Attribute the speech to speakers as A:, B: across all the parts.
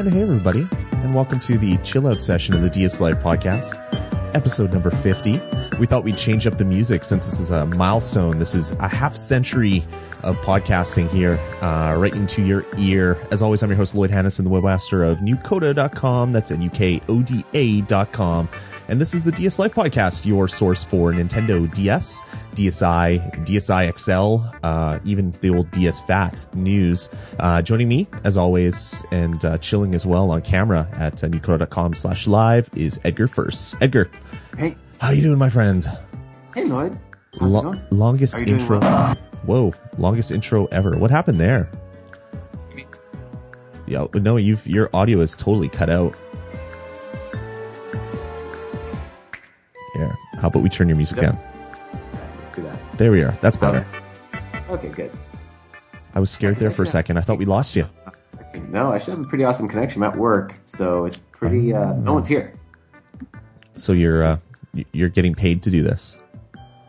A: And hey, everybody, and welcome to the chill out session of the DS Life podcast, episode number 50. We thought we'd change up the music since this is a milestone. This is a half century of podcasting here, uh, right into your ear. As always, I'm your host, Lloyd Hannison, the webmaster of nukoda.com. That's N-U-K-O-D-A.com. And this is the DS Life podcast, your source for Nintendo DS, DSi, DSi XL, uh, even the old DS Fat news. Uh, joining me, as always, and uh, chilling as well on camera at uh, nukoda.com slash live is Edgar First. Edgar,
B: Hey,
A: how you doing, my friend?
B: hey, Lloyd. How's it
A: Lo-
B: going?
A: longest
B: Are you doing
A: intro.
B: well?
A: Whoa, longest intro ever. What happened there? Yeah, no, you've your audio is totally cut out. How about we turn your music down?
B: Let's do that.
A: There we are. That's better.
B: Okay, good.
A: I was scared there for a second. I thought we lost you.
B: No, I should have a pretty awesome connection. I'm at work, so it's pretty. Uh, no one's here.
A: So you're uh, you're getting paid to do this.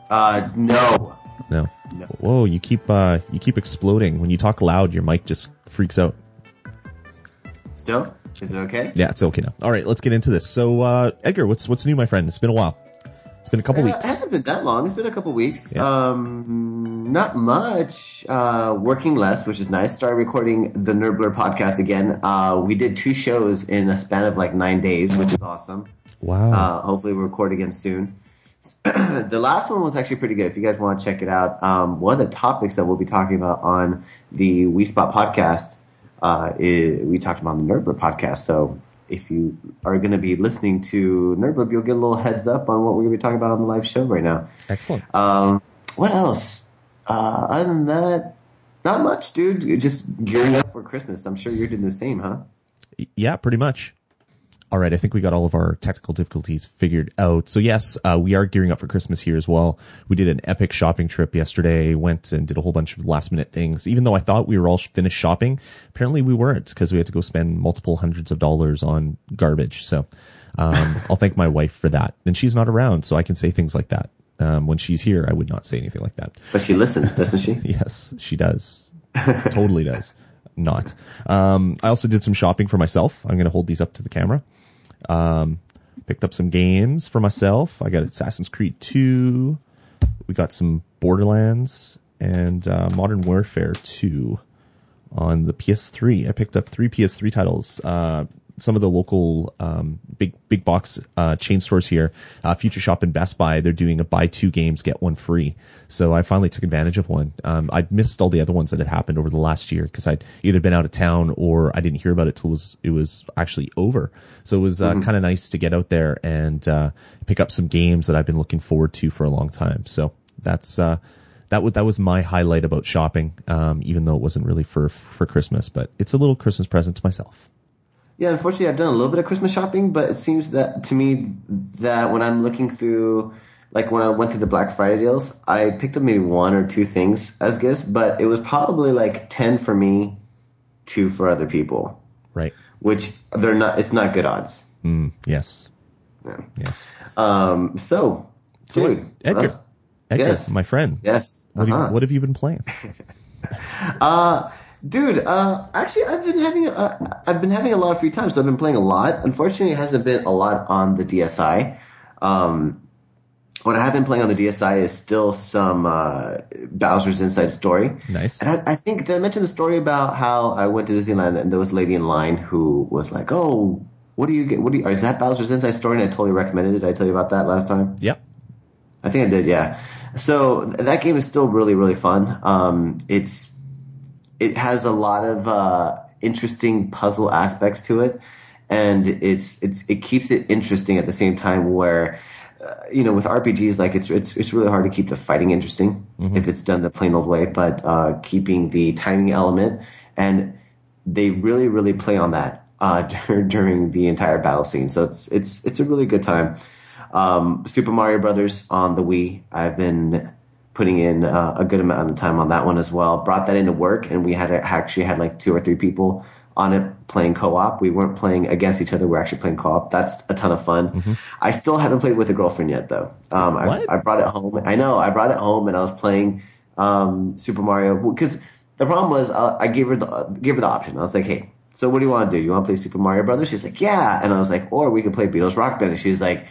B: Uh, no.
A: No.
B: No.
A: Whoa, you keep uh you keep exploding. When you talk loud, your mic just freaks out.
B: Still, is it okay?
A: Yeah, it's okay now. All right, let's get into this. So, uh, Edgar, what's what's new, my friend? It's been a while. It's been a couple
B: Uh,
A: weeks.
B: It hasn't been that long. It's been a couple weeks.
A: Yeah.
B: Um, not much. Uh, working less, which is nice. Started recording the Nerdblur podcast again. Uh, we did two shows in a span of like nine days, which is awesome.
A: Wow.
B: Uh, hopefully, we'll record again soon. the last one was actually pretty good. If you guys want to check it out, um, one of the topics that we'll be talking about on the We Spot podcast uh, is we talked about the Nerdblur podcast. So if you are going to be listening to Nerdblur, you'll get a little heads up on what we're going to be talking about on the live show right now.
A: Excellent.
B: Um, what else? Uh, other than that, not much, dude. You're just gearing up for Christmas. I'm sure you're doing the same, huh?
A: Yeah, pretty much. All right, I think we got all of our technical difficulties figured out. So yes, uh, we are gearing up for Christmas here as well. We did an epic shopping trip yesterday. Went and did a whole bunch of last minute things. Even though I thought we were all finished shopping, apparently we weren't because we had to go spend multiple hundreds of dollars on garbage. So um, I'll thank my wife for that. And she's not around, so I can say things like that. Um, when she's here, I would not say anything like that.
B: But she listens, doesn't she?
A: Yes, she does. totally does. Not. Um, I also did some shopping for myself. I'm going to hold these up to the camera. Um, picked up some games for myself. I got Assassin's Creed 2. We got some Borderlands and uh, Modern Warfare 2 on the PS3. I picked up three PS3 titles. Uh, some of the local um, big big box uh, chain stores here, uh, Future Shop and Best Buy, they're doing a buy two games get one free. So I finally took advantage of one. Um, I'd missed all the other ones that had happened over the last year because I'd either been out of town or I didn't hear about it till it was it was actually over. So it was uh, kind of nice to get out there and uh, pick up some games that I've been looking forward to for a long time. So that's uh, that was that was my highlight about shopping, um, even though it wasn't really for for Christmas, but it's a little Christmas present to myself.
B: Yeah, unfortunately, I've done a little bit of Christmas shopping, but it seems that to me that when I'm looking through, like when I went through the Black Friday deals, I picked up maybe one or two things as gifts, but it was probably like ten for me, two for other people,
A: Right.
B: which they're not. It's not good odds.
A: Mm, yes.
B: Yeah.
A: Yes.
B: Um. So,
A: So
B: dude,
A: Edgar, Edgar,
B: yes.
A: my friend.
B: yes.
A: What, have
B: uh-huh.
A: you, what have you been playing?
B: Uh, dude, uh, actually, I've been having a, I've been having a lot of free time, so I've been playing a lot. Unfortunately, it hasn't been a lot on the DSi. Um, what I have been playing on the DSi is still some uh, Bowser's Inside Story.
A: Nice.
B: And I, I think did I mention the story about how I went to Disneyland and there was a lady in line who was like, "Oh, what do you get? What do you? Is that Bowser's Inside Story?" And I totally recommended it. Did I tell you about that last time?
A: Yep.
B: I think I did, yeah. So that game is still really, really fun. Um, it's it has a lot of uh, interesting puzzle aspects to it, and it's it's it keeps it interesting at the same time. Where uh, you know, with RPGs, like it's it's it's really hard to keep the fighting interesting if it's done the plain old way, but uh, keeping the timing element and they really, really play on that uh, during the entire battle scene. So it's it's it's a really good time. Um, Super Mario Brothers on the Wii. I've been putting in uh, a good amount of time on that one as well. Brought that into work, and we had a, actually had like two or three people on it playing co-op. We weren't playing against each other. We're actually playing co-op. That's a ton of fun. I still haven't played with a girlfriend yet, though. Um, I,
A: What?
B: I brought it home. I know I brought it home, and I was playing um, Super Mario because the problem was uh, I gave her the gave her the option. I was like, hey, so what do you want to do? You want to play Super Mario Brothers? She's like, yeah. And I was like, or we could play Beatles Rock Band. And she's like,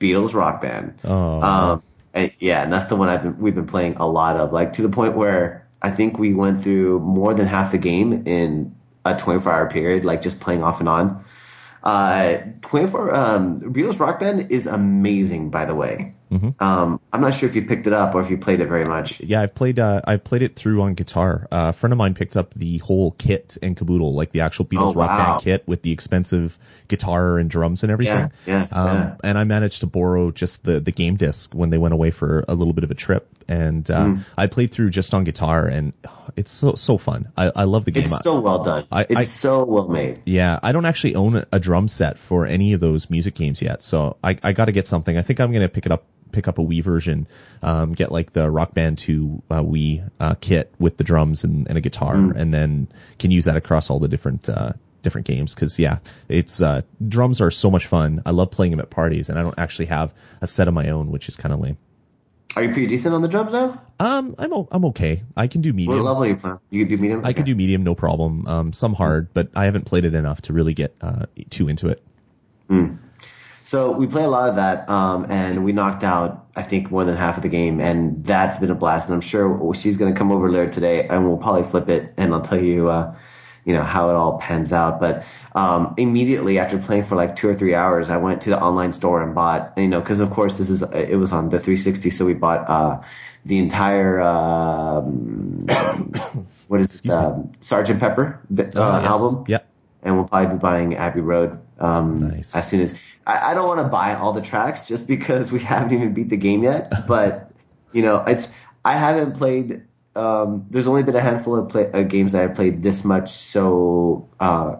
B: Beatles Rock Band.
A: Oh.
B: Um, and yeah, and that's the one I've been, we've been playing a lot of, like to the point where I think we went through more than half the game in a 24 hour period, like just playing off and on. Uh, 24, um, Beatles Rock Band is amazing, by the way. Um, I'm not sure if you picked it up or if you played it very much.
A: Yeah, I've played. Uh, I've played it through on guitar. Uh, a friend of mine picked up the whole kit and caboodle, like the actual Beatles
B: Oh,
A: Rock
B: wow.
A: Band kit with the expensive guitar and drums and everything.
B: Yeah, yeah,
A: um,
B: yeah.
A: And I managed to borrow just the the game disc when they went away for a little bit of a trip, and uh,
B: Mm.
A: I played through just on guitar, and oh, it's so so fun. I, I love the game.
B: It's so well done.
A: I-
B: it's
A: I-
B: so well made.
A: Yeah, I don't actually own a- drum set for any of those music games yet, so I, I got to get something. I think I'm going to pick it up, pick up a Wii version, um, get like the Rock Band 2 uh, Wii uh, kit with the drums and, and a guitar, and then can use that across all the different uh, different games. Because yeah, it's uh, drums are so much fun. I love playing them at parties, and I don't actually have a set of my own, which is kind of lame.
B: Are you pretty decent on the drums now?
A: Um, I'm o- I'm okay. I can do medium.
B: What level are you playing? You can do medium?
A: I can do medium, no problem. Um, some hard, but I haven't played it enough to really get uh, too into it.
B: So we play a lot of that, um, and we knocked out, I think, more than half of the game, and that's been a blast. And I'm sure she's going to come over later today, and we'll probably flip it, and I'll tell you, uh, you know, how it all pans out. But um, immediately after playing for like two or three hours, I went to the online store and bought, you know, because of course this is it was on the 360, so we bought uh, the entire. Um, what is it? Um, Sergeant Pepper uh,
A: Oh, yes.
B: album
A: Yeah.
B: and we'll probably be buying Abbey Road um,
A: Nice.
B: as soon as. I, I don't want to buy all the tracks just because we haven't even beat the game yet. But you know, it's I haven't played. Um, there's only been a handful of play, uh, games that I've played this much so uh,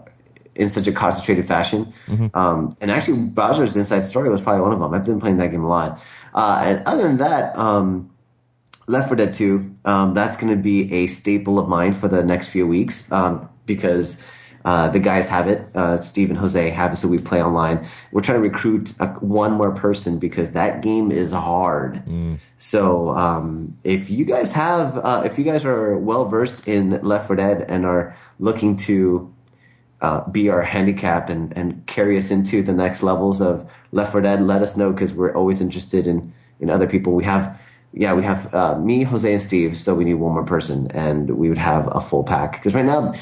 B: in such a concentrated fashion. Um, and actually, Bowser's Inside Story was probably one of them. I've been playing that game a lot. Uh, and other than that. Um, Left 4 Dead 2, um, that's going to be a staple of mine for the next few weeks um, because uh, the guys have it. Uh, Steve and Jose have it, so we play online. We're trying to recruit uh one more person because that game is hard. So um, if you guys have, uh, if you guys are well versed in Left 4 Dead and are looking to uh, be our handicap and, and carry us into the next levels of Left 4 Dead, let us know because we're always interested in, in other people. We have, yeah, we have uh, me, Jose, and Steve, so we need one more person, and we would have a full pack. Because right now,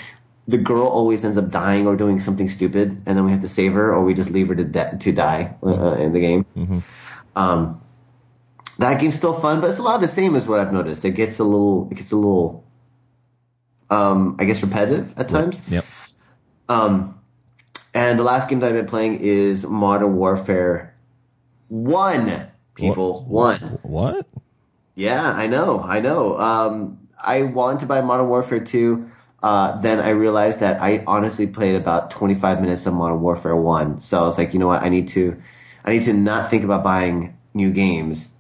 B: the girl always ends up dying or doing something stupid, and then we have to save her, or we just leave her to, de- to die uh, in the game. Um, that game's still fun, but it's a lot of the same as what I've noticed. It gets a little, it gets a little, um, I guess, repetitive at times.
A: Yep.
B: Um, and the last game that I've been playing is Modern Warfare One. People, one.
A: What?
B: Yeah, I know, I know. Um, I wanted to buy Modern Warfare Two. Uh, then I realized that I honestly played about 25 minutes of Modern Warfare One. So I was like, you know what? I need to, I need to not think about buying new games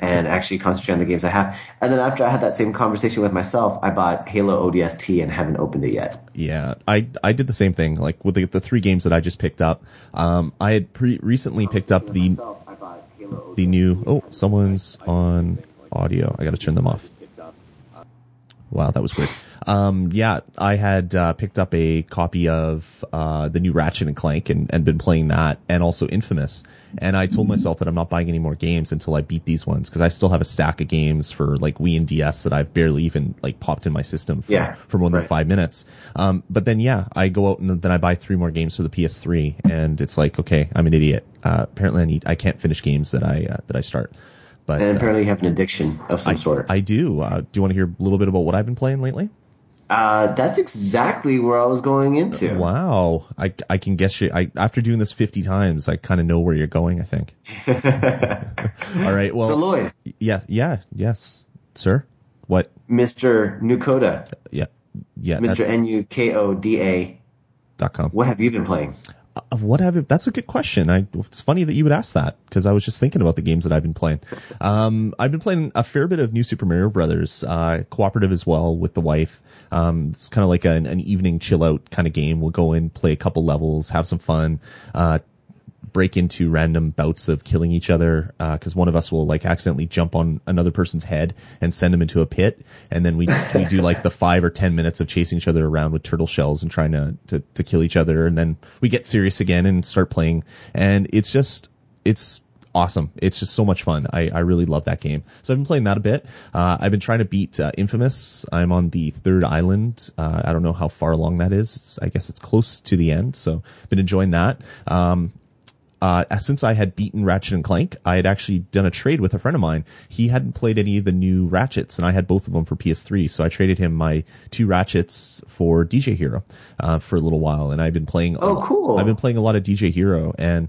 B: and actually concentrate on the games I have. And then after I had that same conversation with myself, I bought Halo ODST and haven't opened it yet.
A: Yeah, I I did the same thing. Like with the, the three games that I just picked up, um, I had pre- recently picked up the the new. Oh, someone's on audio. I got to turn them off. Wow, that was weird. Um, yeah, I had uh, picked up a copy of uh, the new Ratchet and Clank and, and been playing that, and also Infamous. And I told myself that I'm not buying any more games until I beat these ones because I still have a stack of games for like Wii and DS that I've barely even like popped in my system for,
B: Yeah,
A: for more than
B: right.
A: five minutes. Um, but then yeah, I go out and then I buy three more games for the PS3, and it's like okay, I'm an idiot. Uh, apparently, I need I can't finish games that I uh, that I start. But
B: And
A: uh,
B: apparently you have an addiction of some sort.
A: I do. Uh, do you want to hear a little bit about what I've been playing lately?
B: Uh, that's exactly where I was going into.
A: Wow, I, I can guess you. I after doing this fifty times, I kind of know where you're going. I think. All right. Well,
B: So Lloyd,
A: yeah, yeah, yes, sir. What?
B: Mr. Nukoda,
A: Yeah, yeah.
B: Mr. N U K O D A,
A: Dot com.
B: what have you been playing?
A: Uh, What have that's a good question. I, it's funny that you would ask that because I was just thinking about the games that I've been playing. Um, I've been playing a fair bit of New Super Mario Brothers, uh, cooperative as well with the wife. Um, it's kind of like an, an evening chill out kind of game. We'll go in, play a couple levels, have some fun, uh, break into random bouts of killing each other because one of us will like accidentally jump on another person's head and send them into a pit, and then we we do like the five or ten minutes of chasing each other around with turtle shells and trying to to, to kill each other, and then we get serious again and start playing, and it's just it's awesome. It's just so much fun. I, I really love that game. So I've been playing that a bit. Uh, I've been trying to beat uh, Infamous. I'm on the third island. Uh, I don't know how far along that is. It's, I guess it's close to the end. So been enjoying that. Um, uh, since I had beaten Ratchet and Clank, I had actually done a trade with a friend of mine. He hadn't played any of the new Ratchets, and I had both of them for PS3. So I traded him my two Ratchets for DJ Hero uh, for a little while, and I've been playing.
B: Oh, cool!
A: I've been playing a lot of DJ Hero, and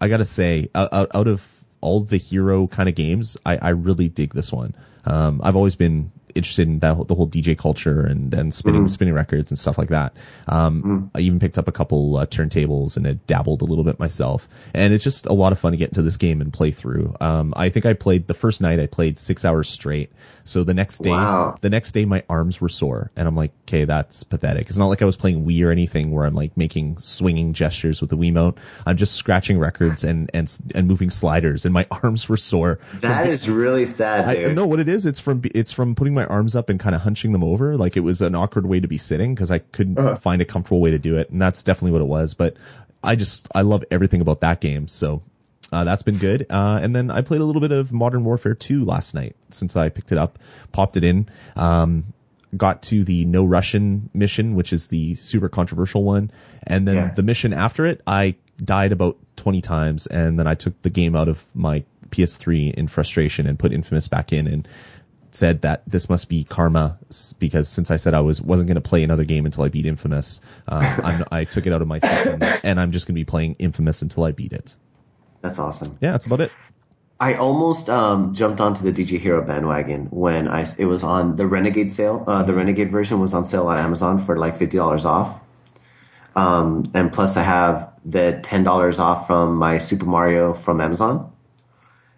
A: I gotta say, out, out of all the hero kind of games, I, I really dig this one. Um, I've always been interested in that the whole DJ culture and and spinning mm-hmm. spinning records and stuff like that. Um, mm-hmm. I even picked up a couple uh, turntables and had dabbled a little bit myself, and it's just a lot of fun to get into this game and play through. Um, I think I played the first night. I played six hours straight. So the next day, wow. the next day, my arms were sore, and I'm like, okay, that's pathetic. It's not like I was playing Wii or anything where I'm like making swinging gestures with the Wiimote. I'm just scratching records and and and moving sliders, and my arms were sore.
B: That from, is really sad. Dude.
A: I know what it is. It's from it's from putting my arms up and kind of hunching them over. Like it was an awkward way to be sitting because I couldn't uh-huh. find a comfortable way to do it, and that's definitely what it was. But I just I love everything about that game. So uh, that's been good. Uh, and then I played a little bit of Modern Warfare 2 last night since I picked it up, popped it in. Um, got to the no Russian mission, which is the super controversial one. And then yeah. the mission after it, I died about 20 times. And then I took the game out of my PS3 in frustration and put Infamous back in and said that this must be karma because since I said I was wasn't going to play another game until I beat Infamous, uh, i took it out of my system and I'm just going to be playing Infamous until I beat it.
B: That's awesome.
A: Yeah, that's about it.
B: I almost um, jumped onto the DJ Hero bandwagon when I it was on the Renegade sale. Uh, the Renegade version was on sale on Amazon for like fifty dollars off. Um, and plus, I have the ten dollars off from my Super Mario from Amazon.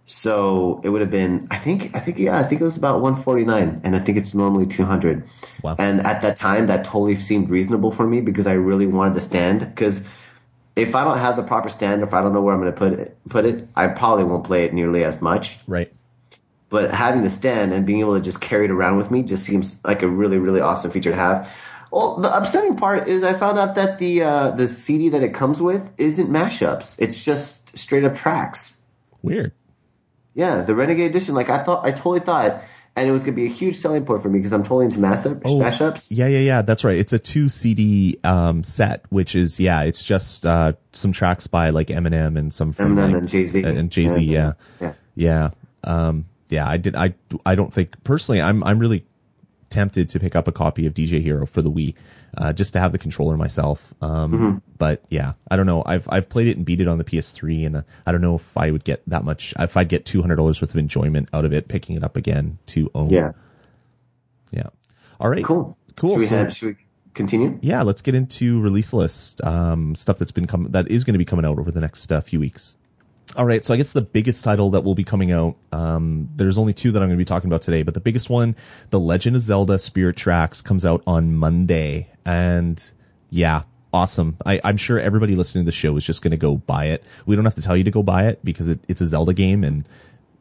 B: So it would have been, I think, I think, yeah, I think it was about 149 and I think it's normally 200. Wow. And at that time, that totally seemed reasonable for me because I really wanted the stand because if I don't have the proper stand, or if I don't know where I'm going to put it, put it, I probably won't play it nearly as much.
A: Right.
B: But having the stand and being able to just carry it around with me just seems like a really, really awesome feature to have. Well, the upsetting part is I found out that the uh, the CD that it comes with isn't mashups. It's just straight up tracks.
A: Weird.
B: Yeah, the Renegade Edition. Like I thought, I totally thought and it was going to be a huge selling point for me because I'm totally into mashup, oh, mashups.
A: Yeah, yeah, yeah. That's right. It's a two CD um, set, which is yeah, it's just uh, some tracks by like Eminem and some
B: from Eminem
A: like,
B: and Jay Z
A: and Jay Z. Yeah, yeah, yeah. Um, yeah. I did. I I don't think personally. I'm I'm really tempted to pick up a copy of DJ Hero for the Wii uh, just to have the controller myself. Um, mm-hmm. But yeah, I don't know. I've I've played it and beat it on the PS3, and uh, I don't know if I would get that much. If I'd get two hundred dollars worth of enjoyment out of it, picking it up again to own.
B: Yeah.
A: Yeah. All right.
B: Cool.
A: Cool.
B: Should we, so, have, should we continue?
A: Yeah. Let's get into release list um, stuff that's been coming that is going to be coming out over the next uh, few weeks. All right, so I guess the biggest title that will be coming out, um, there's only two that I'm going to be talking about today, but the biggest one, The Legend of Zelda Spirit Tracks, comes out on Monday. And yeah, awesome. I, am sure everybody listening to the show is just going to go buy it. We don't have to tell you to go buy it because it, it's a Zelda game and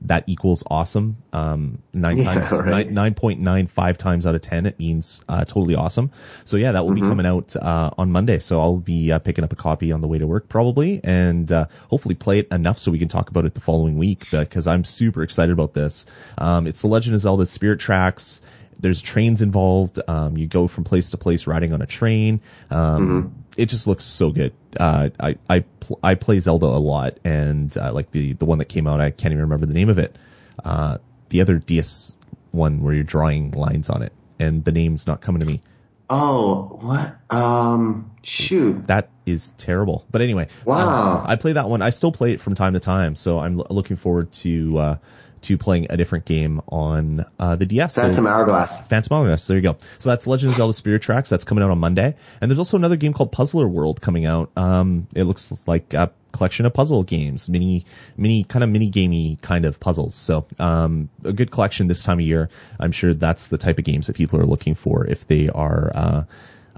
A: that equals awesome. Um, nine yeah, times, right. nine point nine five times out of ten, it means uh, totally awesome. So yeah, that will mm-hmm. be coming out uh, on Monday. So I'll be uh, picking up a copy on the way to work probably, and uh, hopefully play it enough so we can talk about it the following week because I'm super excited about this. Um, it's the Legend of Zelda Spirit Tracks there's trains involved. Um, you go from place to place riding on a train. Um, mm-hmm it just looks so good. Uh, I I pl- I play Zelda a lot, and uh, like the the one that came out, I can't even remember the name of it. Uh, the other DS one where you're drawing lines on it, and the name's not coming to me.
B: Oh, what? Um, shoot.
A: That is terrible. But anyway,
B: wow.
A: I play that one. I still play it from time to time, so I'm l- looking forward to uh, to playing a different game on uh, the DS.
B: Phantom so, Hourglass.
A: Phantom Hourglass. There you go. So that's Legend of Zelda Spirit Tracks. That's coming out on Monday. And there's also another game called Puzzler World coming out. Um, it looks like a collection of puzzle games, mini, mini, kind of mini gamey kind of puzzles. So, um, a good collection this time of year. I'm sure that's the type of games that people are looking for if they are, uh,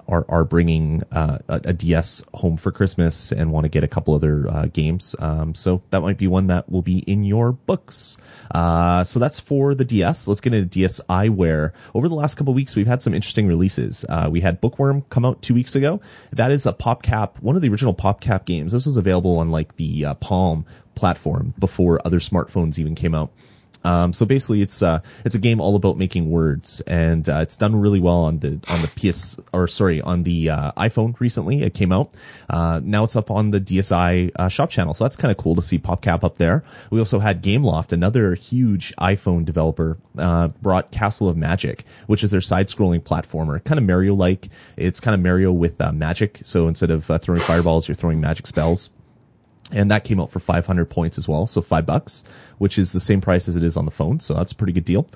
A: are are bringing uh, a, a, DS home for Christmas and want to get a couple other uh, games. Um, so that might be one that will be in your books. Uh, so that's for the DS. Let's get into DSiWare. Over the last couple weeks, we've had some interesting releases. Uh, we had Bookworm come out two weeks ago. That is a PopCap, one of the original PopCap games. This was available on like the uh, Palm platform before other smartphones even came out. Um, so basically, it's uh, it's a game all about making words, and uh, it's done really well on the on the PS or sorry on the uh, iPhone recently. It came out. Uh, now it's up on the DSi uh, shop channel, so that's kind of cool to see PopCap up there. We also had Gameloft, another huge iPhone developer, uh, brought Castle of Magic, which is their side-scrolling platformer, kind of Mario-like. It's kind of Mario with magic. So instead of throwing fireballs, you're throwing magic spells and that came out for 500 points as well so five bucks which is the same price as it is on the phone so that's a pretty good deal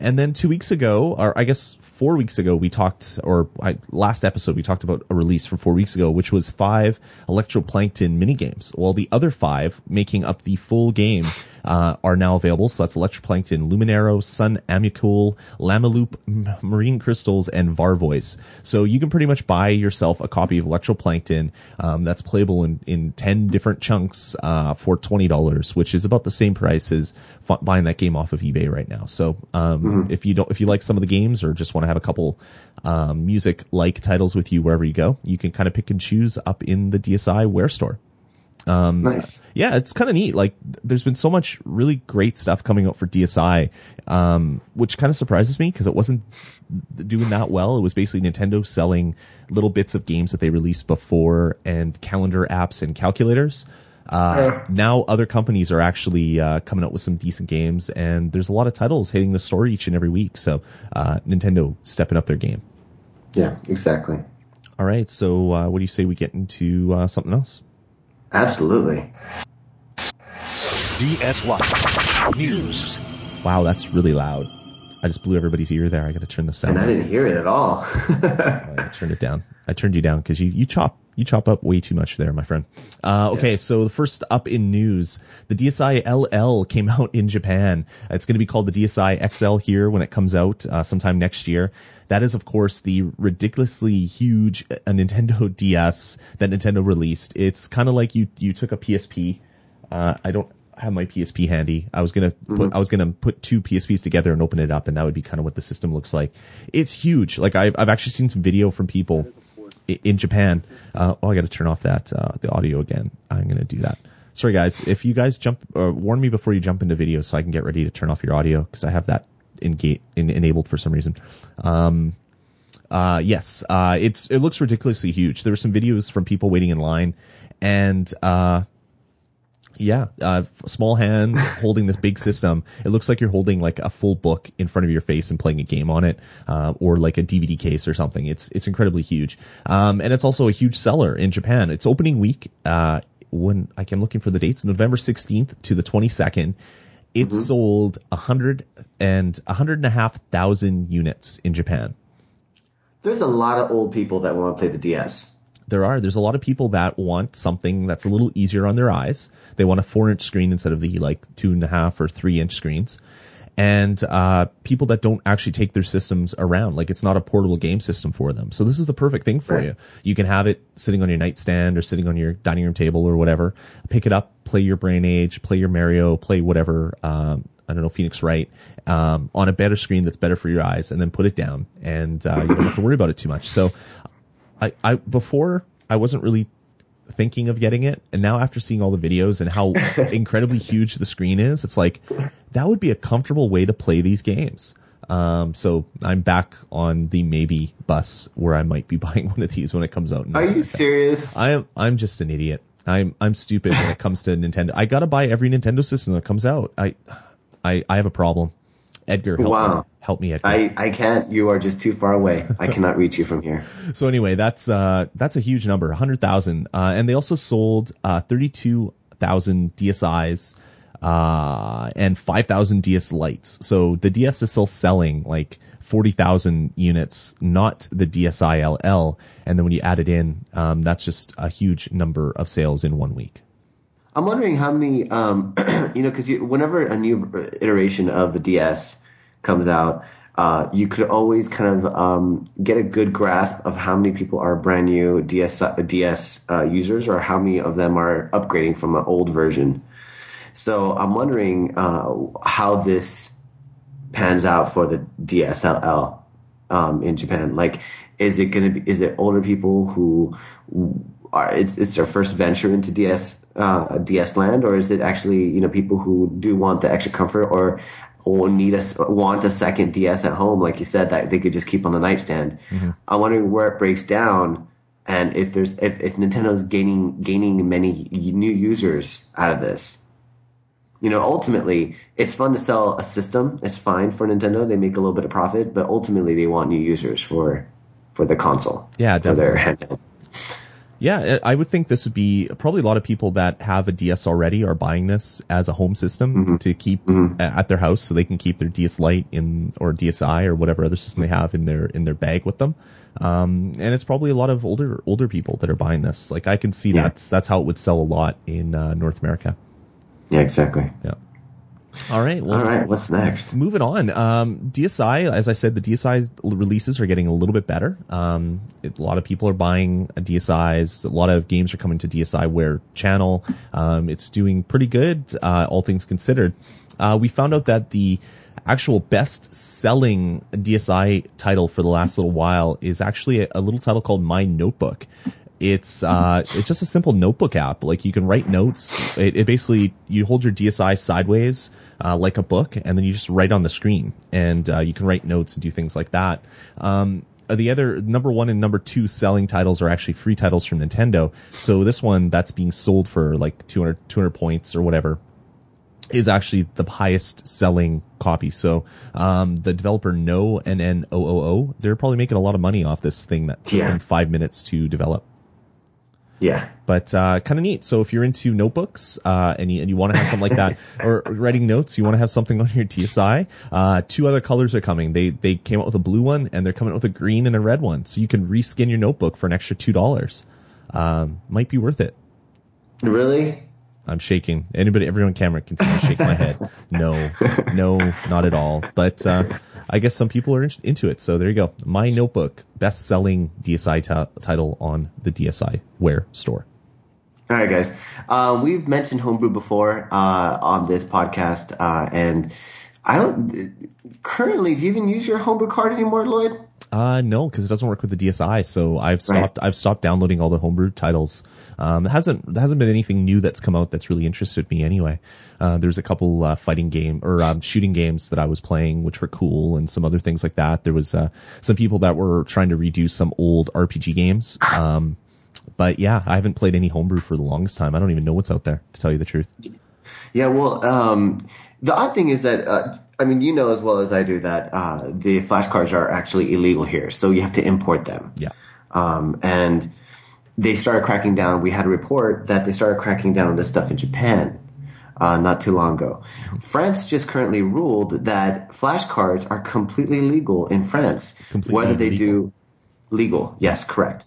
A: and then two weeks ago or i guess four weeks ago we talked or I, last episode we talked about a release from four weeks ago which was five electroplankton mini games well the other five making up the full game uh, are now available. So that's Electroplankton, Luminaria, Sun Animalcule, Lumiloop, Marine Crystals, and Volvoice. So you can pretty much buy yourself a copy of Electroplankton um, that's playable in, in 10 different chunks uh, for $20, which is about the same price as f- buying that game off of eBay right now. So um, mm-hmm. if you don't, if you like some of the games or just want to have a couple um, music like titles with you wherever you go, you can kind of pick and choose up in the DSI DSiWare store. Um, nice. Yeah, it's kind of neat. Like, there's been so much really great stuff coming out for DSi, um, which kind of surprises me because it wasn't doing that well. It was basically Nintendo selling little bits of games that they released before and calendar apps and calculators. Uh, yeah. now other companies are actually uh, coming out with some decent games, and there's a lot of titles hitting the store each and every week. So uh, Nintendo stepping up their game.
B: Yeah, exactly.
A: All right, so uh, what do you say we get into uh, something else?
B: Absolutely.
A: DSi News. Wow, that's really loud. I just blew everybody's ear there. I got to turn the sound.
B: And I didn't hear it at all.
A: I turned it down. I turned you down because you, you chop you chop up way too much there, my friend. Uh, okay, yes. so the first up in news, the DSi LL came out in Japan. It's going to be called the DSi XL here when it comes out uh, sometime next year. That is, of course, the ridiculously huge uh, Nintendo DS that Nintendo released. It's kind of like you you took a PSP. Uh, I don't have my PSP handy. I was gonna put mm-hmm. I was gonna put two PSPs together and open it up, and that would be kind of what the system looks like. It's huge. Like I've I've actually seen some video from people in Japan. Uh, oh, I got to turn off that uh, the audio again. I'm going to do that. Sorry, guys. If you guys jump, uh, warn me before you jump into video so I can get ready to turn off your audio because I have that in, in enabled for some reason. Um, uh, yes, uh, it's it looks ridiculously huge. There were some videos from people waiting in line, and uh, yeah, uh, small hands holding this big system. It looks like you're holding like a full book in front of your face and playing a game on it, uh, or like a DVD case or something. It's it's incredibly huge, um, and it's also a huge seller in Japan. It's opening week. Uh, when I am looking for the dates, November 16th to the 22nd. It mm-hmm. sold a hundred and a hundred and a half thousand units in Japan.
B: There's a lot of old people that want to play the DS
A: there are. There's a lot of people that want something that's a little easier on their eyes. They want a four inch screen instead of the like two and a half or three inch screens. And uh, people that don't actually take their systems around, like it's not a portable game system for them. So this is the perfect thing for right. you. You can have it sitting on your nightstand or sitting on your dining room table or whatever. Pick it up, play your Brain Age, play your Mario, play whatever. Um, I don't know, Phoenix Wright, um, on a better screen that's better for your eyes, and then put it down, and uh, you don't have to worry about it too much. So I, I before I wasn't really thinking of getting it, and now after seeing all the videos and how incredibly huge the screen is, it's like that would be a comfortable way to play these games. Um, so I'm back on the maybe bus where I might be buying one of these when it comes out.
B: Are you serious?
A: I am. I'm just an idiot. I'm I'm stupid when it comes to Nintendo. I gotta buy every Nintendo system that comes out. I I I have a problem. Edgar, help wow. me. Help me, Edgar.
B: I, I can't. You are just too far away. I cannot reach you from here.
A: So anyway, that's uh that's a huge number, 100,000. Uh and they also sold uh 32,000 DSIs uh and 5,000 DS Lites. So the DS is still selling like 40,000 units, not the DSi LL. And then when you add it in, um, that's just a huge number of sales in one week.
B: I'm wondering how many, um, you know, because whenever a new iteration of the DS comes out, uh, you could always kind of um, get a good grasp of how many people are brand new DS DS uh, users or how many of them are upgrading from an old version. So I'm wondering uh, how this pans out for the DSLL um, in Japan. Like, is it going to be? Is it older people who are? It's, it's their first venture into DS uh, DS land, or is it actually you know people who do want the extra comfort or or need a want a second DS at home, like you said, that they could just keep on the nightstand. Mm-hmm. I'm wondering where it breaks down, and if there's if, if Nintendo's gaining gaining many new users out of this. You know, ultimately, it's fun to sell a system. It's fine for Nintendo; they make a little bit of profit, but ultimately, they want new users for for the console.
A: Yeah, definitely.
B: for their handheld.
A: Yeah, I would think this would be probably a lot of people that have a DS already are buying this as a home system mm-hmm. to keep mm-hmm. at their house so they can keep their DS Lite in or DSi or whatever other system they have in their in their bag with them. Um, and it's probably a lot of older older people that are buying this. Like I can see yeah. that's that's how it would sell a lot in uh, North America.
B: Yeah, exactly.
A: Yeah. All right.
B: Well, All right. What's next?
A: Moving on. Um, DSi, as I said, the DSi releases are getting a little bit better. Um, it, a lot of people are buying DSi's. A lot of games are coming to DSiWare channel. Um, it's doing pretty good, uh, all things considered. Uh, we found out that the actual best selling DSi title for the last little while is actually a, a little title called My Notebook. It's uh, it's just a simple notebook app. Like you can write notes. It, it basically you hold your DSi sideways uh, like a book, and then you just write on the screen, and uh, you can write notes and do things like that. Um, the other number one and number two selling titles are actually free titles from Nintendo. So this one that's being sold for like 200, 200 points or whatever is actually the highest selling copy. So um, the developer No N N O O O, they're probably making a lot of money off this thing that took yeah. them five minutes to develop.
B: Yeah.
A: But uh, kind of neat. So if you're into notebooks uh, and you, and you want to have something like that, or writing notes, you want to have something on your DSi. Uh, two other colors are coming. They they came out with a blue one, and they're coming out with a green and a red one. So you can reskin your notebook for an extra two dollars. Um, might be worth it.
B: Really?
A: I'm shaking. Anybody, everyone on camera can see me shake my head. No, no, not at all. But uh, I guess some people are in, into it. So there you go. My Notebook, best selling DSi t- title on the DSiWare store.
B: All right, guys. Uh, we've mentioned homebrew before uh, on this podcast, uh, and I don't currently. Do you even use your homebrew card anymore, Lloyd?
A: Uh, no, because it doesn't work with the DSi. So I've stopped. Right. I've stopped downloading all the homebrew titles um, there hasn't there hasn't been anything new that's come out that's really interested me anyway. Uh, there's a couple uh, fighting game or um, shooting games that I was playing, which were cool, and some other things like that. There was uh, some people that were trying to redo some old RPG games. Um, but yeah, I haven't played any homebrew for the longest time. I don't even know what's out there, to tell you the truth.
B: Yeah, well, um, the odd thing is that uh, I mean, you know as well as I do that uh, the flashcards are actually illegal here, so you have to import them.
A: Yeah.
B: Um, and they started cracking down. We had a report that they started cracking down on this stuff in Japan uh, not too long ago. France just currently ruled that flashcards are completely legal in France, completely whether they legal. do legal. Yes, correct.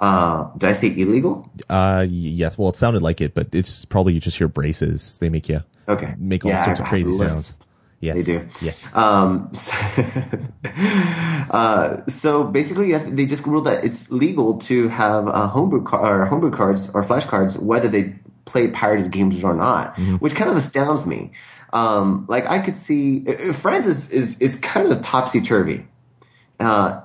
B: Uh, did I say illegal?
A: Uh, yes. Well, it sounded like it, but it's probably you just hear braces. They make you
B: okay
A: make all yeah, sorts of crazy sounds.
B: Yes. They do.
A: Yeah.
B: Um, so, uh, so basically, they just ruled that it's legal to have uh, homebrew, car- or homebrew cards or flashcards, whether they play pirated games or not, mm-hmm. which kind of astounds me. Um, like I could see, France is, is, is kind of topsy turvy. Uh,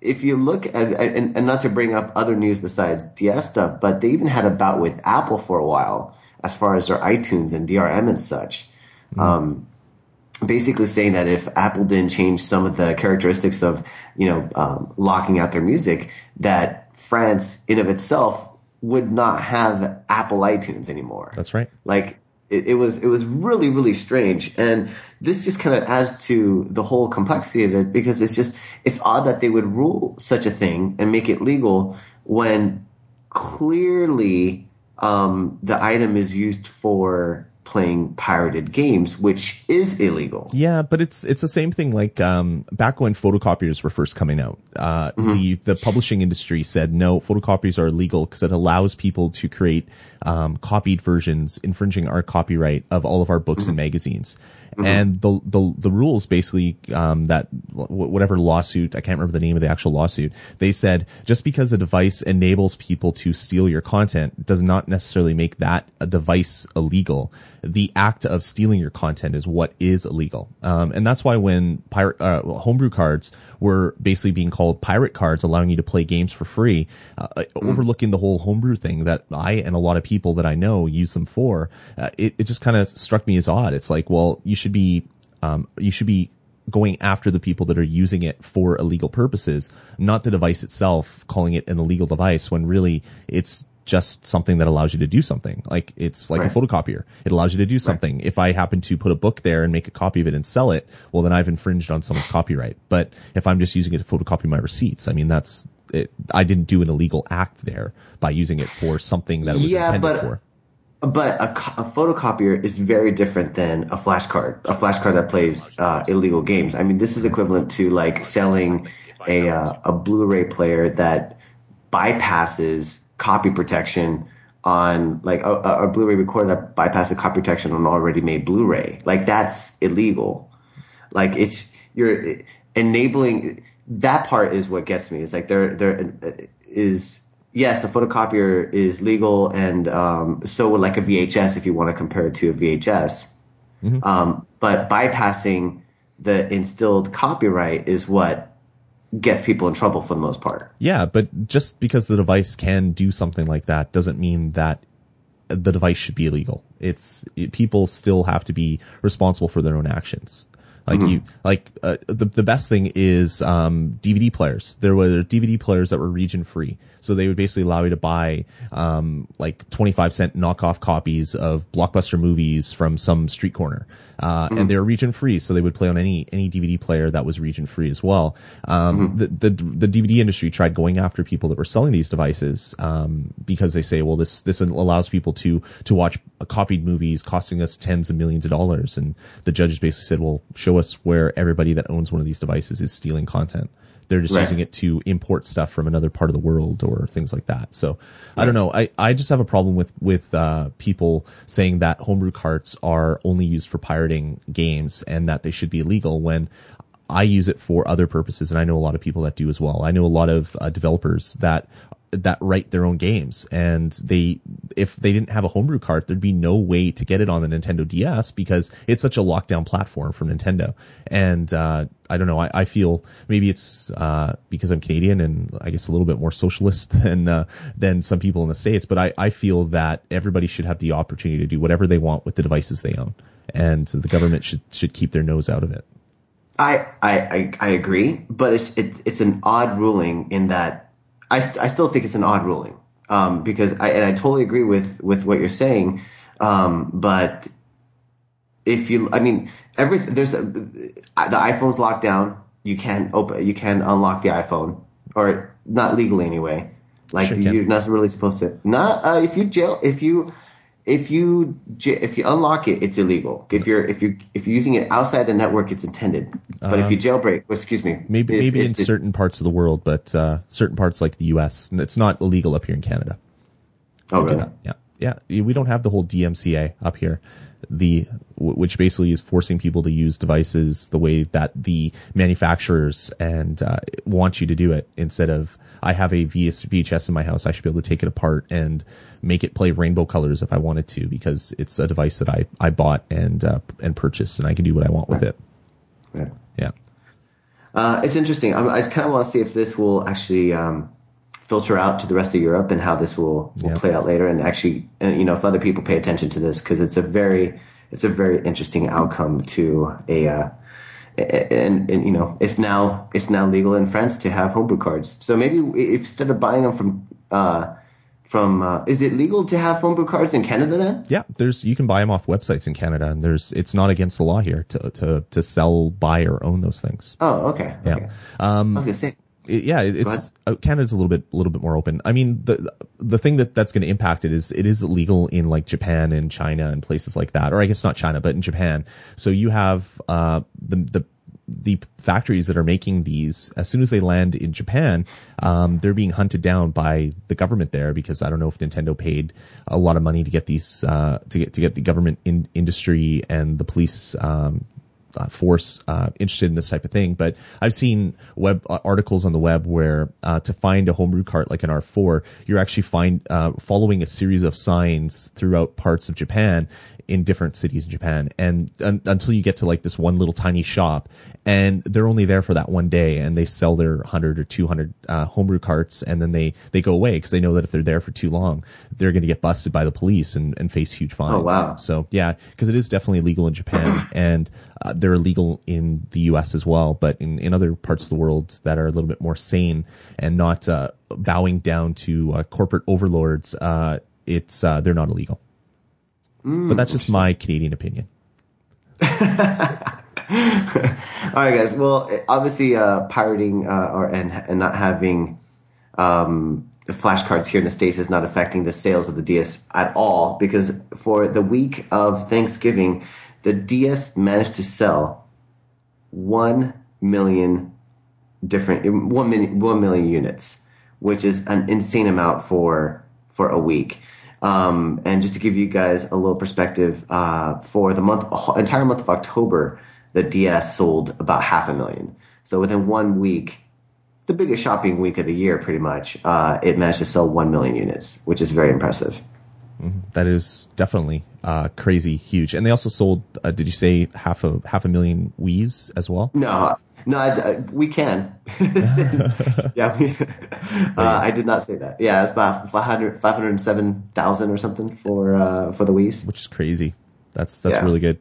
B: if you look at, and, and, not to bring up other news besides DS stuff, but they even had a bout with Apple for a while as far as their iTunes and DRM and such. Mm-hmm. Um, basically saying that if Apple didn't change some of the characteristics of, you know, um, locking out their music, that France in of itself would not have Apple iTunes anymore.
A: That's right.
B: Like it, it was, it was really, really strange. And this just kind of adds to the whole complexity of it because it's just, it's odd that they would rule such a thing and make it legal when clearly, um, the item is used for playing pirated games, which is illegal.
A: Yeah, but it's it's the same thing. Like um, back when photocopiers were first coming out, uh, mm-hmm. the the publishing industry said no, photocopies are illegal because it allows people to create um, copied versions, infringing our copyright of all of our books mm-hmm. and magazines. And the, the the rules basically um, that whatever lawsuit I can't remember the name of the actual lawsuit. They said just because a device enables people to steal your content does not necessarily make that a device illegal. The act of stealing your content is what is illegal, um, and that's why when pirate uh, homebrew cards were basically being called pirate cards, allowing you to play games for free, uh, mm. overlooking the whole homebrew thing that I and a lot of people that I know use them for. Uh, it it just kind of struck me as odd. It's like, well, you should be um, you should be going after the people that are using it for illegal purposes, not the device itself, calling it an illegal device when really it's just something that allows you to do something. Like it's like right. a photocopier. It allows you to do something. Right. If I happen to put a book there and make a copy of it and sell it, well, then I've infringed on someone's copyright. But if I'm just using it to photocopy my receipts, I mean, that's, it, I didn't do an illegal act there by using it for something that it was yeah, intended
B: but,
A: for.
B: But a, a, photocopier is very different than a flashcard, a flashcard that plays uh, illegal games. I mean, this is equivalent to like selling a uh, a Blu-ray player that bypasses copy protection on like a, a Blu-ray recorder that bypasses copy protection on already made Blu-ray. Like that's illegal. Like it's you're enabling that part is what gets me. It's like there there is yes, a photocopier is legal, and um, so would like a VHS if you want to compare it to a VHS. Mm-hmm. Um, but bypassing the instilled copyright is what gets people in trouble for the most part.
A: Yeah, but just because the device can do something like that doesn't mean that the device should be illegal. It's it, people still have to be responsible for their own actions. Like mm-hmm. you, like uh, the the best thing is um, DVD players. There were DVD players that were region free, so they would basically allow you to buy um, like twenty five cent knockoff copies of blockbuster movies from some street corner uh, mm-hmm. and they were region free, so they would play on any any DVD player that was region free as well. Um, mm-hmm. the, the, the DVD industry tried going after people that were selling these devices um, because they say, well, this this allows people to to watch copied movies costing us tens of millions of dollars, and the judges basically said, well, show us where everybody that owns one of these devices is stealing content. They're just right. using it to import stuff from another part of the world or things like that. So right. I don't know. I, I just have a problem with, with, uh, people saying that homebrew carts are only used for pirating games and that they should be illegal when I use it for other purposes, and I know a lot of people that do as well. I know a lot of uh, developers that that write their own games. And they if they didn't have a homebrew cart there'd be no way to get it on the Nintendo DS because it's such a lockdown platform from Nintendo. And uh, I don't know. I, I feel maybe it's uh, because I'm Canadian and I guess a little bit more socialist than uh, than some people in the states but I, I feel that everybody should have the opportunity to do whatever they want with the devices they own. And the government should should keep their nose out of it.
B: I, I, I agree, but it's it, it's an odd ruling in that I, I still think it's an odd ruling um, because I and I totally agree with with what you're saying, um, but if you, I mean, every there's a, the iPhone's locked down. You can't open, you can unlock the iPhone, or not legally anyway. Like sure you're not really supposed to. Not uh, if you jail if you if you if you unlock it, it's illegal. If you're if you if you're using it outside the network, it's intended. But if you um, jailbreak, well, excuse me,
A: maybe maybe in certain parts of the world, but uh, certain parts like the U.S., it's not illegal up here in Canada.
B: Oh, really?
A: Yeah, yeah. We don't have the whole DMCA up here, the which basically is forcing people to use devices the way that the manufacturers and uh, want you to do it instead of I have a VS, VHS in my house. I should be able to take it apart and make it play rainbow colors if I wanted to because it's a device that I, I bought and, uh, and purchased and I can do what I want with it.
B: Yeah.
A: Yeah.
B: Uh, it's interesting. I, I kind of want to see if this will actually, um, filter out to the rest of Europe and how this will, will yeah. play out later. And actually, uh, you know, if other people pay attention to this, cause it's a very, it's a very interesting outcome to a, uh, and, and, you know it's now it's now legal in France to have homebrew cards. So maybe if instead of buying them from uh, from uh, is it legal to have homebrew cards in Canada then?
A: Yeah, there's you can buy them off websites in Canada, and there's it's not against the law here to to to sell, buy, or own those things.
B: Oh, okay.
A: Yeah.
B: Okay. Um, I was gonna say.
A: It, yeah, it's uh, Canada's a little bit a little bit more open. I mean, the the thing that that's going to impact it is it is illegal in like Japan and China and places like that, or I guess not China, but in Japan. So you have uh the the the factories that are making these, as soon as they land in Japan, um, they're being hunted down by the government there because I don't know if Nintendo paid a lot of money to get these uh, to get to get the government in, industry and the police um, uh, force uh, interested in this type of thing. But I've seen web uh, articles on the web where uh, to find a homebrew cart like an R4, you're actually find uh, following a series of signs throughout parts of Japan in different cities in Japan, and un- until you get to like this one little tiny shop, and they're only there for that one day, and they sell their hundred or two hundred uh, homebrew carts, and then they they go away because they know that if they're there for too long, they're going to get busted by the police and, and face huge fines.
B: Oh, wow.
A: So yeah, because it is definitely illegal in Japan, and uh, they're illegal in the U.S. as well, but in in other parts of the world that are a little bit more sane and not uh, bowing down to uh, corporate overlords, uh, it's uh, they're not illegal. But that's just my Canadian opinion.
B: All right, guys. Well, obviously, uh, pirating uh, or and and not having um, flashcards here in the states is not affecting the sales of the DS at all because for the week of Thanksgiving, the DS managed to sell one million different one million one million units, which is an insane amount for for a week. Um, and just to give you guys a little perspective, uh, for the month entire month of October, the DS sold about half a million. So within one week, the biggest shopping week of the year, pretty much, uh, it managed to sell one million units, which is very impressive.
A: That is definitely uh, crazy huge. And they also sold. Uh, did you say half a half a million Wii's as well?
B: No, no, I, I- we can. yeah, we, uh, I did not say that. Yeah, it's about 500 507,000 or something for uh, for the Wii's.
A: Which is crazy. That's that's
B: Yeah.
A: really good.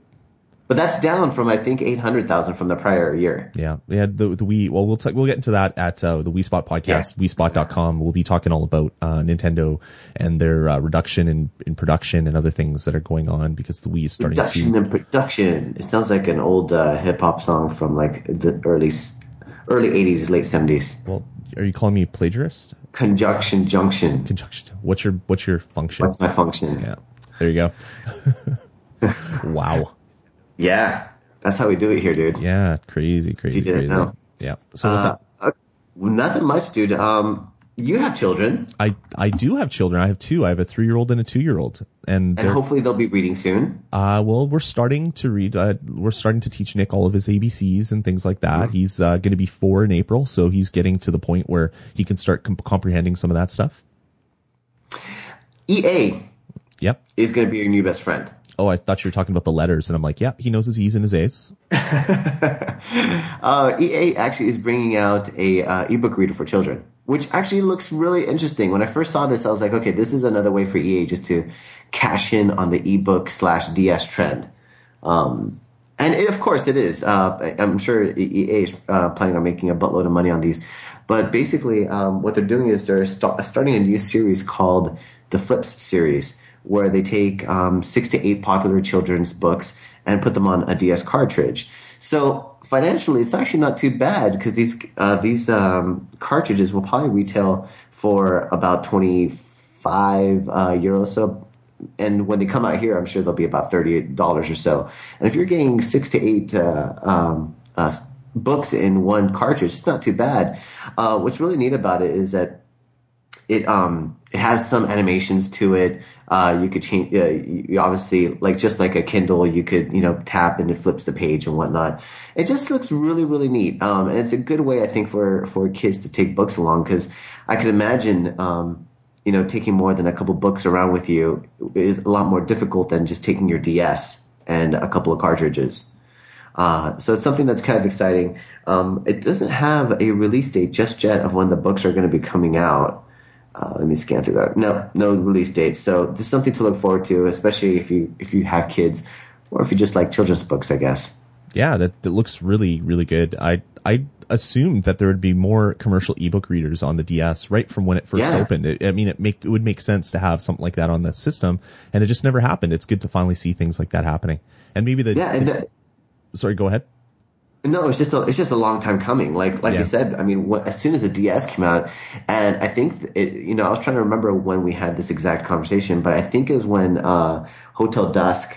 B: But that's down from I think 800,000 from the prior year.
A: Yeah, we had the the Wii. Well, we'll t- we'll get into that at uh, the Wii Spot podcast, WeSpot.com. We'll be talking all about uh, Nintendo and their uh, reduction in, in production and other things that are going on because the Wii is starting
B: Production
A: to.
B: and production. It sounds like an old uh, hip hop song from like the early early 80s, late 70s.
A: Well, are you calling me a plagiarist?
B: Conjunction junction.
A: Conjunction. What's your what's your function?
B: What's my function?
A: yeah, there you go. wow.
B: Yeah, that's how we do it here, dude.
A: Yeah, crazy, crazy,
B: didn't
A: crazy.
B: know.
A: Yeah. So what's
B: Uh,
A: up?
B: uh, nothing much, dude. Um, you have children,
A: I I do have children. I have two. I have a three year old and a two year old, and
B: and hopefully they'll be reading soon.
A: Uh, well, we're starting to read. Uh, we're starting to teach Nick all of his ABCs and things like that. He's uh, going to be four in April, so he's getting to the point where he can start com- comprehending some of that stuff.
B: EA
A: Yep.
B: is going to be your new best friend.
A: Oh, I thought you were talking about the letters, and I'm like, yeah, he knows his E's and his A's.
B: Uh, EA actually is bringing out a uh, ebook reader for children, which actually looks really interesting. When I first saw this, I was like, okay, this is another way for EA just to cash in on the ebook slash DS trend. Um, and it, of course it is. Uh, I'm sure EA is uh, planning on making a buttload of money on these. But basically, um, what they're doing is they're sta- starting a new series called the Flips series, where they take um, six to eight popular children's books and put them on a DS cartridge. So financially, it's actually not too bad because these uh, these um, cartridges will probably retail for about twenty five uh, euros. So and when they come out here, I'm sure they'll be about thirty dollars or so. And if you're getting six to eight uh, um, uh, books in one cartridge, it's not too bad. Uh, what's really neat about it is that it um it has some animations to it. Uh, you could change. Uh, you obviously like just like a Kindle, you could you know tap and it flips the page and whatnot. It just looks really really neat. Um, and it's a good way I think for for kids to take books along because I could imagine um you know taking more than a couple books around with you is a lot more difficult than just taking your DS and a couple of cartridges. Uh, so it's something that's kind of exciting. Um, it doesn't have a release date just yet of when the books are going to be coming out. Uh, let me scan through that. No, no release date. So this is something to look forward to, especially if you if you have kids, or if you just like children's books, I guess.
A: Yeah, that, that looks really, really good. I I assumed that there would be more commercial ebook readers on the DS right from when it first
B: Yeah.
A: opened. It, I mean, it make it would make sense to have something like that on the system, and it just never happened. It's good to finally see things like that happening. And maybe the
B: Yeah, and uh,
A: sorry, go ahead.
B: No, it's just a, it's just a long time coming. Like like
A: Yeah.
B: you said, I mean, when, as soon as the DS came out, and I think it, you know, I was trying to remember when we had this exact conversation, but I think it was when uh, Hotel Dusk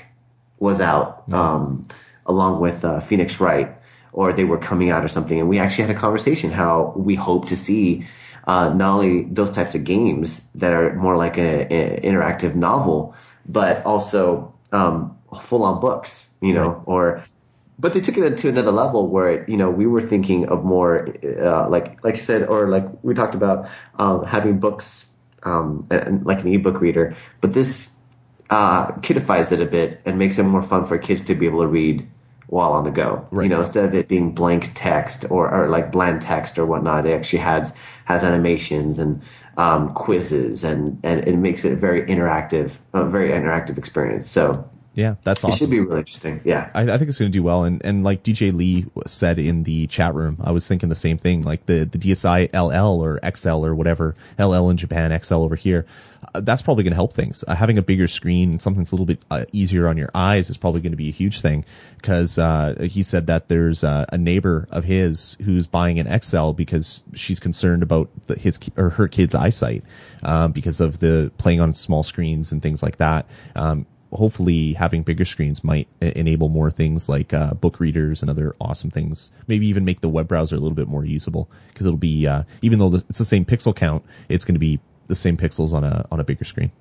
B: was out, um, along with uh, Phoenix Wright, or they were coming out or something. And we actually had a conversation how we hope to see uh, not only those types of games that are more like an interactive novel, but also um, full on books, you know, right. or but they took it to another level where you know we were thinking of more uh, like like you said or like we talked about um, having books um, and, like an ebook reader. But this uh, kidifies it a bit and makes it more fun for kids to be able to read while on the go. Right. you know instead of it being blank text or, or like bland text or whatnot it actually has has animations and um, quizzes and and it makes it a very interactive a very interactive experience. So
A: yeah, that's awesome.
B: It should be really interesting. Yeah.
A: I, I think it's going to do well. And, and like DJ Lee said in the chat room, I was thinking the same thing. Like the, the DSi LL or XL or whatever, LL in Japan, XL over here. Uh, that's probably going to help things. Uh, having a bigger screen and something that's a little bit uh, easier on your eyes is probably going to be a huge thing. Cause, uh, he said that there's a neighbor of his who's buying an XL because she's concerned about the, his or her kid's eyesight, um, because of the playing on small screens and things like that. Um, hopefully having bigger screens might enable more things like uh, book readers and other awesome things. Maybe even make the web browser a little bit more usable because it'll be uh, even though it's the same pixel count, it's going to be the same pixels on a on a bigger screen.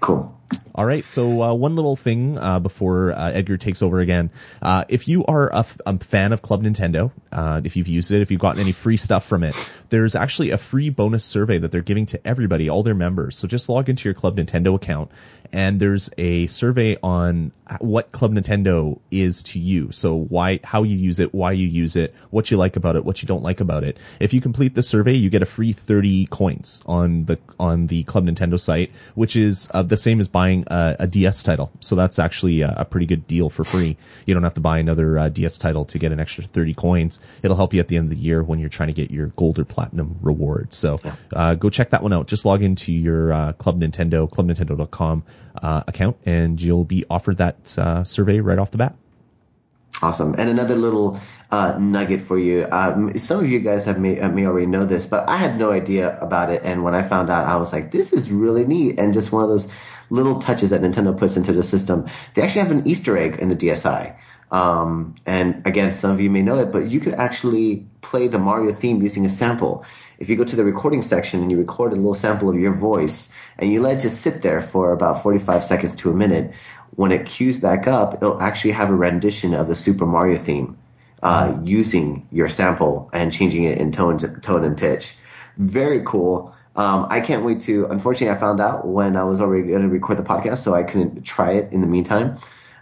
B: Cool.
A: All right. So uh, one little thing uh, before uh, Edgar takes over again. Uh, if you are a, f- a fan of Club Nintendo, uh, if you've used it, if you've gotten any free stuff from it, there's actually a free bonus survey that they're giving to everybody, all their members. So just log into your Club Nintendo account, and there's a survey on what Club Nintendo is to you. So why, how you use it, why you use it, what you like about it, what you don't like about it. If you complete the survey, you get a free 30 coins on the on the Club Nintendo site, which is uh, the same as buying a, a, DS title. So that's actually a, a, pretty good deal for free. You don't have to buy another uh, DS title to get an extra 30 coins. It'll help you at the end of the year when you're trying to get your gold or platinum reward. So uh, go check that one out. Just log into your uh, Club Nintendo, clubnintendo.com uh, account, and you'll be offered that uh, survey right off the bat.
B: Awesome. And another little uh, nugget for you. Um, some of you guys have may, uh, may already know this, but I had no idea about it. And when I found out, I was like, this is really neat. And just one of those little touches that Nintendo puts into the system. They actually have an Easter egg in the DSi. Um, and again, some of you may know it, but you could actually play the Mario theme using a sample. If you go to the recording section and you record a little sample of your voice and you let it just sit there for about 45 seconds to a minute, when it cues back up, it'll actually have a rendition of the Super Mario theme uh, using your sample and changing it in tone, tone and pitch. Very cool. Um, I can't wait to. Unfortunately, I found out when I was already going to record the podcast, so I couldn't try it in the meantime.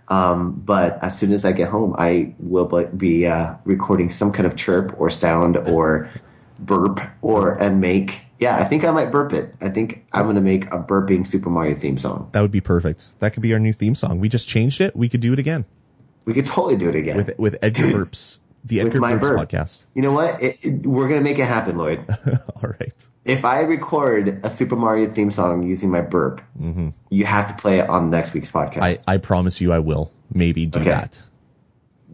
B: Um, but as soon as I get home, I will be uh, recording some kind of chirp or sound or burp or and make. Yeah, I think I might burp it. I think I'm going to make a burping Super Mario theme song.
A: That would be perfect. That could be our new theme song. We just changed it. We could do it again.
B: We could totally do it again
A: with with Edgar burps. The Edgar Burps burp. podcast.
B: You know what? It, it, we're gonna make it happen, Lloyd.
A: All right.
B: If I record a Super Mario theme song using my burp, mm-hmm. you have to play it on next week's podcast.
A: I, I promise you, I will. Maybe do okay. that.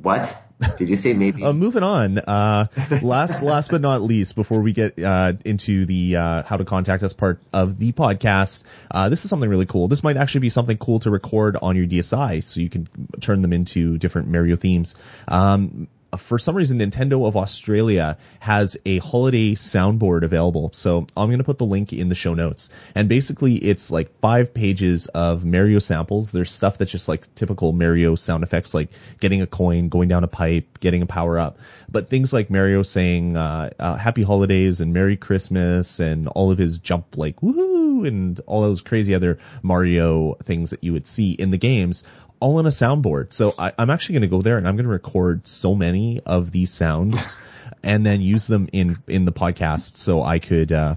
B: What? Did you say maybe?
A: uh, moving on. Uh, last, last but not least, before we get uh, into the uh, how to contact us part of the podcast, uh, this is something really cool. This might actually be something cool to record on your DSi, so you can turn them into different Mario themes. Um, for some reason, Nintendo of Australia has a holiday soundboard available. So I'm going to put the link in the show notes. And basically, it's like five pages of Mario samples. There's stuff that's just like typical Mario sound effects, like getting a coin, going down a pipe, getting a power up. But things like Mario saying uh, uh, Happy Holidays and Merry Christmas and all of his jump like woohoo and all those crazy other Mario things that you would see in the games all on a soundboard. So I, am actually going to go there and I'm going to record so many of these sounds and then use them in, in the podcast. So I could, uh,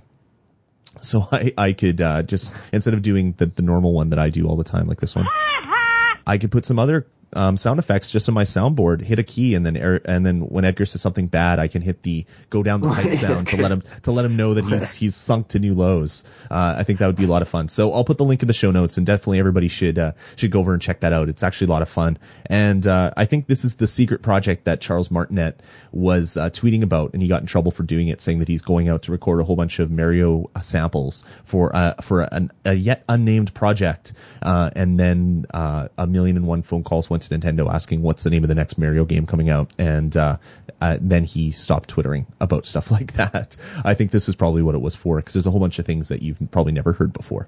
A: so I, I could, uh, just, instead of doing the, the normal one that I do all the time, like this one, I could put some other um, sound effects just on my soundboard, hit a key, and then and then when Edgar says something bad, I can hit the go down the pipe sound to let him to let him know that he's he's sunk to new lows. Uh, I think that would be a lot of fun. So I'll put the link in the show notes, and definitely everybody should uh, should go over and check that out. It's actually a lot of fun, and uh, I think this is the secret project that Charles Martinet was uh, tweeting about, and he got in trouble for doing it, saying that he's going out to record a whole bunch of Mario uh, samples for uh, for an, a yet unnamed project, and then a million and one phone calls went to Nintendo asking what's the name of the next Mario game coming out, and uh, uh, then he stopped twittering about stuff like that. I think this is probably what it was for because there's a whole bunch of things that you've probably never heard before.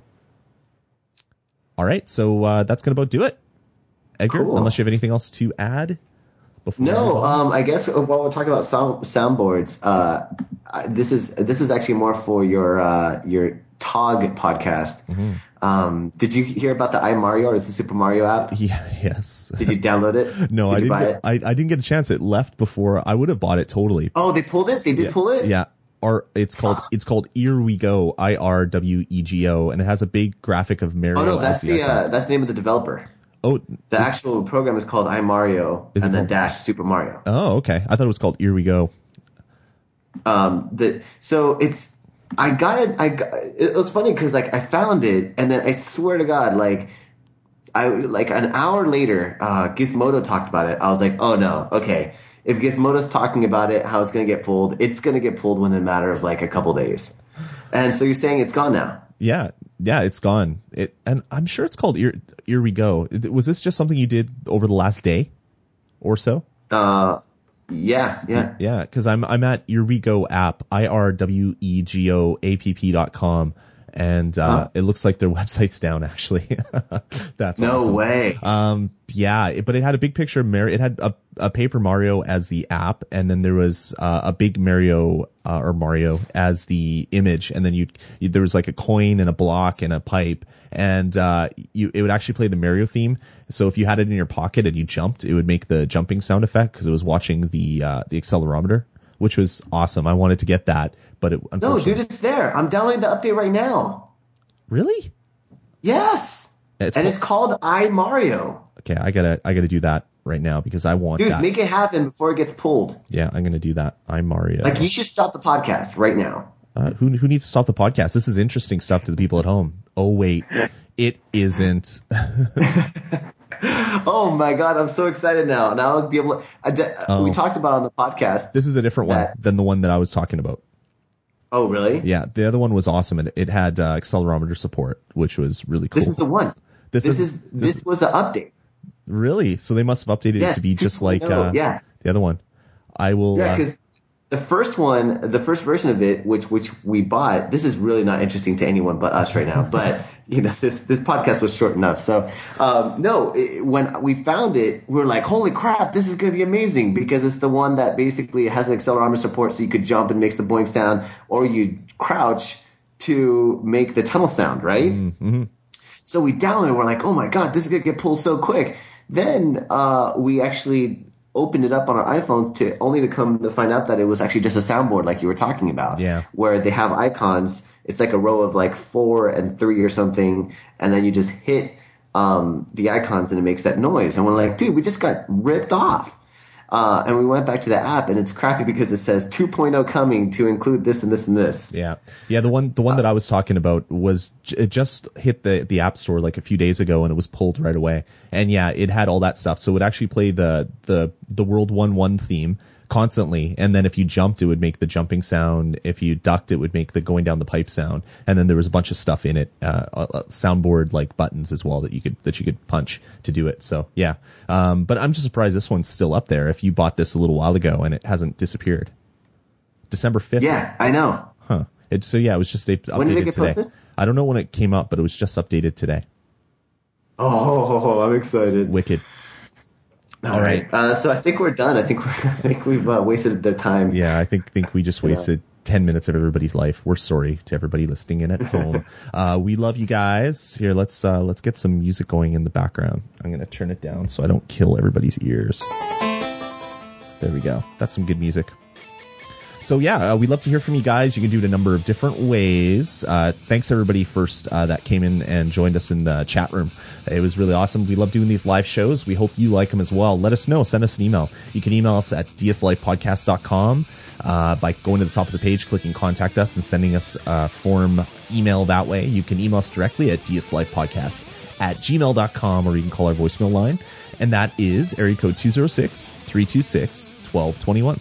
A: All right, so uh, that's gonna about do it. Edgar,
B: Cool.
A: unless you have anything else to add. Before
B: No, um, I guess while we're talking about sound, soundboards, uh, this is this is actually more for your uh, your TOG podcast.
A: Mm-hmm.
B: Um, did you hear about the iMario or the Super Mario app?
A: yeah, yes.
B: Did you download it?
A: No,
B: did
A: I didn't.
B: buy
A: Get,
B: it?
A: I, I didn't get a chance. It left before I would have bought it totally.
B: Oh, they pulled it. They did pull it.
A: Yeah. Or it's called it's called Here We Go I R W E G O and it has a big graphic of Mario.
B: Oh no, that's the uh, that's the name of the developer.
A: oh
B: The actual program is called iMario and then
A: called-
B: dash Super Mario.
A: oh okay. I thought it was called Here We Go.
B: Um, the so it's I got it. I got, it was funny because like I found it and then I swear to God, like I like an hour later, uh, Gizmodo talked about it. I was like, oh no, okay. If Gizmodo's talking about it, how it's gonna get pulled, it's gonna get pulled within a matter of like a couple days. And so you're saying it's gone now?
A: Yeah, yeah, it's gone. It and I'm sure it's called Here Here We Go. Was this just something you did over the last day or so?
B: Uh, yeah, yeah.
A: Yeah, because I'm I'm at Here app I R W E G O A P P dot com and uh,
B: Huh.
A: it looks like their website's down actually. That's
B: No
A: awesome.
B: way.
A: Um, yeah, it, but it had a big picture of Mario. It had a, a Paper Mario as the app, and then there was uh, a big Mario uh, or Mario as the image, and then you there was like a coin and a block and a pipe, and uh, you it would actually play the Mario theme. So if you had it in your pocket and you jumped, it would make the jumping sound effect because it was watching the uh, the accelerometer, which was awesome. I wanted to get that, but it
B: No, dude, it's there. I'm downloading the update right now.
A: really.
B: Yes.
A: It's
B: and
A: called-
B: it's called iMario.
A: Okay, I gotta I gotta do that right now because I want
B: Dude,
A: that.
B: make it happen before it gets pulled.
A: yeah, I'm gonna do that. I'm Mario.
B: Like you should stop the podcast right now.
A: Uh, who who needs to stop the podcast? This is interesting stuff to the people at home. Oh wait, it isn't.
B: Oh my god, I'm so excited now. Now I'll be able to. I de-
A: Oh.
B: We talked about on the podcast.
A: This is a different one than the one that I was talking about.
B: Oh really?
A: Yeah, the other one was awesome, and it had uh, accelerometer support, which was really cool.
B: This is the one.
A: This
B: This,
A: is-
B: is, this, was an update.
A: really so they must have updated it to be just like
B: 2.0,
A: uh,
B: yeah.
A: the other one. I will.
B: Yeah,
A: uh,
B: because the first one, the first version of it, which which we bought, this is really not interesting to anyone but us right now. But you know, this this podcast was short enough. So um, no, it, when we found it, we were like, "Holy crap, this is going to be amazing!" Because it's the one that basically has an accelerometer support, so you could jump and makes the boing sound, or you crouch to make the tunnel sound, right? So we downloaded. it. We're like, oh my god, this is gonna get pulled so quick. Then uh, we actually opened it up on our iPhones to only to come to find out that it was actually just a soundboard, like you were talking about.
A: Yeah.
B: Where they have icons. It's like a row of like four and three or something, and then you just hit um, the icons and it makes that noise. And we're like, dude, we just got ripped off. Uh, and we went back to the app, and it's crappy because it says 2.0 coming to include this and this and this.
A: Yeah, yeah. The one, the one that I was talking about was it just hit the the app store like a few days ago, and it was pulled right away. And yeah, it had all that stuff, so it would actually play the the the World One One theme constantly. And then if you jumped, it would make the jumping sound. If you ducked, it would make the going down the pipe sound. And then there was a bunch of stuff in it, uh, uh, soundboard like buttons as well that you could that you could punch to do it. So yeah, um, but I'm just surprised this one's still up there. If you bought this a little while ago and it hasn't disappeared. December fifth.
B: Yeah, I know.
A: Huh. It, so yeah, it was just up- updated
B: When did it get
A: today.
B: posted?
A: I don't know when it came up, but it was just updated today.
B: Oh, I'm excited.
A: Wicked.
B: All right. Uh, so I think we're done. I think we're, I think we've uh, wasted their time.
A: Yeah, I think think we just wasted ten minutes of everybody's life. We're sorry to everybody listening in at home. uh, we love you guys. Here, let's uh, let's get some music going in the background. I'm gonna turn it down so I don't kill everybody's ears. There we go. That's some good music. So yeah, uh, we'd love to hear from you guys. You can do it a number of different ways. Uh, thanks everybody first uh, that came in and joined us in the chat room. It was really awesome. We love doing these live shows. We hope you like them as well. Let us know. Send us an email. You can email us at dslifepodcast.com uh, by going to the top of the page, clicking contact us, and sending us a form email that way. You can email us directly at dslifepodcast at gmail.com or you can call our voicemail line. And that is area code 206 326 1221.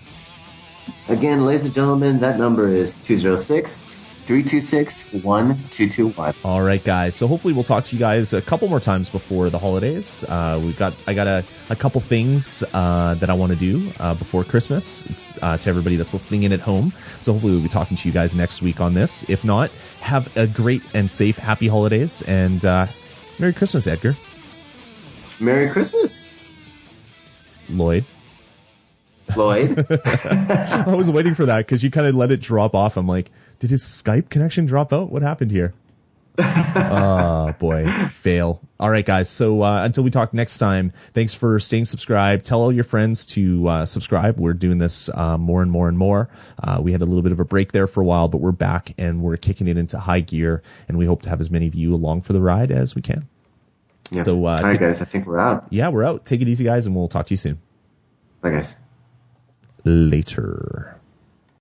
B: Again, ladies and gentlemen, that number is 206 326-1221.
A: All right, guys. So hopefully we'll talk to you guys a couple more times before the holidays. Uh, we've got I got a, a couple things uh, that I want to do uh, before Christmas uh, to everybody that's listening in at home. So hopefully we'll be talking to you guys next week on this. If not, have a great and safe, happy holidays and uh, Merry Christmas, Edgar.
B: Merry Christmas,
A: Lloyd.
B: Lloyd.
A: I was waiting for that because you kind of let it drop off. I'm like, did his Skype connection drop out? What happened here? oh boy, fail. All right, guys. So uh, until we talk next time, thanks for staying subscribed. Tell all your friends to uh, subscribe. We're doing this uh, more and more and more. Uh, we had a little bit of a break there for a while, but we're back and we're kicking it into high gear. And we hope to have as many of you along for the ride as we can.
B: Yeah.
A: So, uh,
B: All right,
A: take-
B: guys. I think we're out.
A: Yeah, we're out. Take it easy, guys, and we'll talk to you soon.
B: Bye, guys.
A: Later.